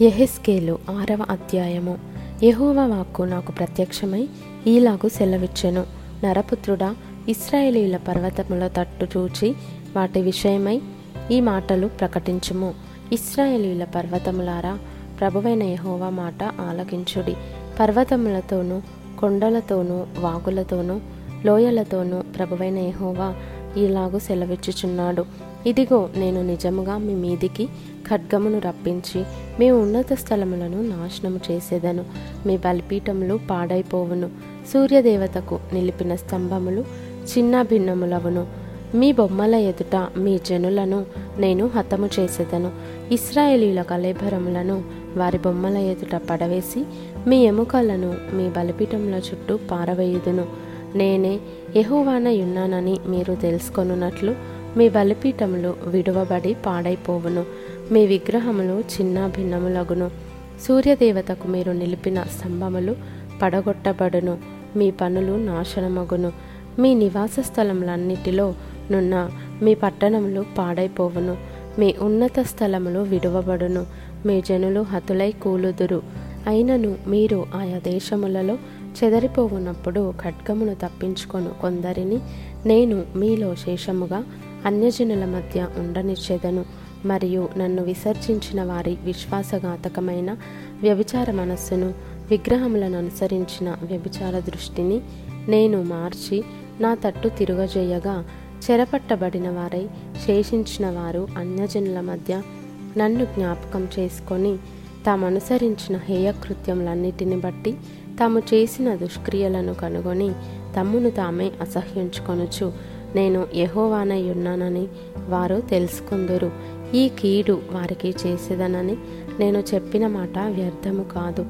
ఎహెస్కేలు ఆరవ అధ్యాయము. యహోవ వాక్కు నాకు ప్రత్యక్షమై ఈలాగు సెలవిచ్చెను. నరపుత్రుడా ఇస్రాయేలీల పర్వతముల తట్టు చూచి వాటి విషయమై ఈ మాటలు ప్రకటించుము. ఇస్రాయేలీల పర్వతములారా ప్రభువైన యహోవా మాట ఆలకించుడి. పర్వతములతోనూ కొండలతోనూ వాగులతోనూ లోయలతోనూ ప్రభువైన యహోవా ఈలాగు సెలవిచ్చుచున్నాడు. ఇదిగో నేను నిజముగా మీ మీదికి ఖడ్గమును రప్పించి మీ ఉన్నత స్థలములను నాశనము చేసేదను. మీ బలిపీఠములు పాడైపోవును. సూర్యదేవతకు నిలిపిన స్తంభములు చిన్న భిన్నములవును మీ బొమ్మల ఎదుట మీ జనులను నేను హతము చేసేదను. ఇస్రాయేలీల కలేభరములను వారి బొమ్మల ఎదుట పడవేసి మీ ఎముకలను మీ బలిపీఠముల చుట్టూ పారవేయుదును. నేనే యెహోవానయున్నానని మీరు తెలుసుకొనున్నట్లు మీ బలిపీఠములు విడువబడి పాడైపోవును. మీ విగ్రహములు చిన్న భిన్నములగును సూర్యదేవతకు మీరు నిలిపిన స్తంభములు పడగొట్టబడును. మీ పనులు నాశనమగును. మీ నివాస స్థలములన్నిటిలో నున్న మీ పట్టణములు పాడైపోవును. మీ ఉన్నత స్థలములు విడువబడును. మీ జనులు హతులై కూలుదురు. అయినను మీరు ఆయా దేశములలో చెదరిపోవునప్పుడు ఖడ్గమును తప్పించుకొను. కొందరిని నేను మీలో శేషముగా అన్యజనుల మధ్య ఉండనిచ్చేదను. మరియు నన్ను విసర్జించిన వారి విశ్వాసఘాతకమైన వ్యభిచార మనస్సును విగ్రహములను అనుసరించిన వ్యభిచార దృష్టిని నేను మార్చి నా తట్టు తిరుగజేయగా చెరపట్టబడిన వారై శేషించిన వారు అన్యజనుల మధ్య నన్ను జ్ఞాపకం చేసుకొని తామనుసరించిన హేయకృత్యములన్నిటిని బట్టి తాము చేసిన దుష్క్రియలను కనుగొని తమ్మును తామే అసహ్యించుకొనుచు నేను యహోవానయ్యున్నానని వారు తెలుసుకుందురు. ఈ కీడు వారికి చేసేదనని నేను చెప్పిన మాట వ్యర్థము కాదు.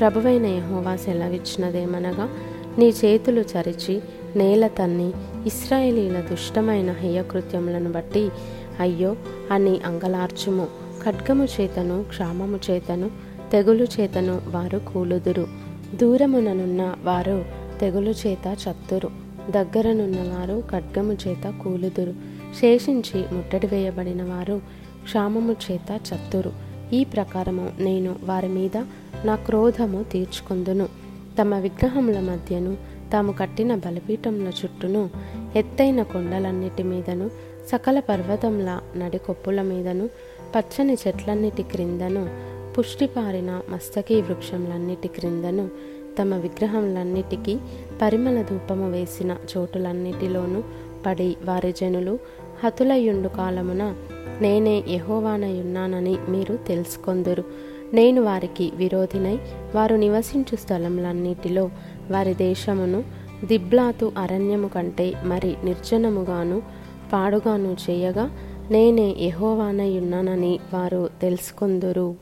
ప్రభువైన యహోవా సెలవిచ్చినదేమనగా నీ చేతులు చరిచి నేల తన్ని ఇస్రాయేలీల దుష్టమైన హేయకృత్యములను బట్టి అయ్యో అని అంగలార్చుము. ఖడ్గము చేతను క్షామము చేతను తెగులు చేతను వారు కూలుదురు. దూరముననున్న వారు తెగులు చేత చత్తురు. దగ్గరనున్న వారు ఖడ్గము చేత కూలుదురు. శేషించి ముట్టడి వేయబడిన వారు క్షామము చేత చత్తురు. ఈ ప్రకారము నేను వారి మీద నా క్రోధము తీర్చుకొందును. తమ విగ్రహముల మధ్యను తాము కట్టిన బలిపీఠముల చుట్టూను ఎత్తైన కొండలన్నిటి మీదను సకల పర్వతముల నడికొప్పుల మీదను పచ్చని చెట్లన్నిటి క్రిందను పుష్టిపారిన మస్తకీ వృక్షములన్నిటి క్రిందను తమ విగ్రహములన్నిటికీ పరిమళ ధూపము వేసిన చోటులన్నిటిలోనూ పడి వారి జనులు హతులయ్యుండు కాలమున నేనే యహోవానయున్నానని మీరు తెలుసుకొందురు. నేను వారికి విరోధినై వారు నివసించు స్థలములన్నిటిలో వారి దేశమును దిబ్లాతు అరణ్యము కంటే మరి నిర్జనముగాను పాడుగాను చేయగా నేనే యహోవానయున్నానని వారు తెలుసుకొందురు.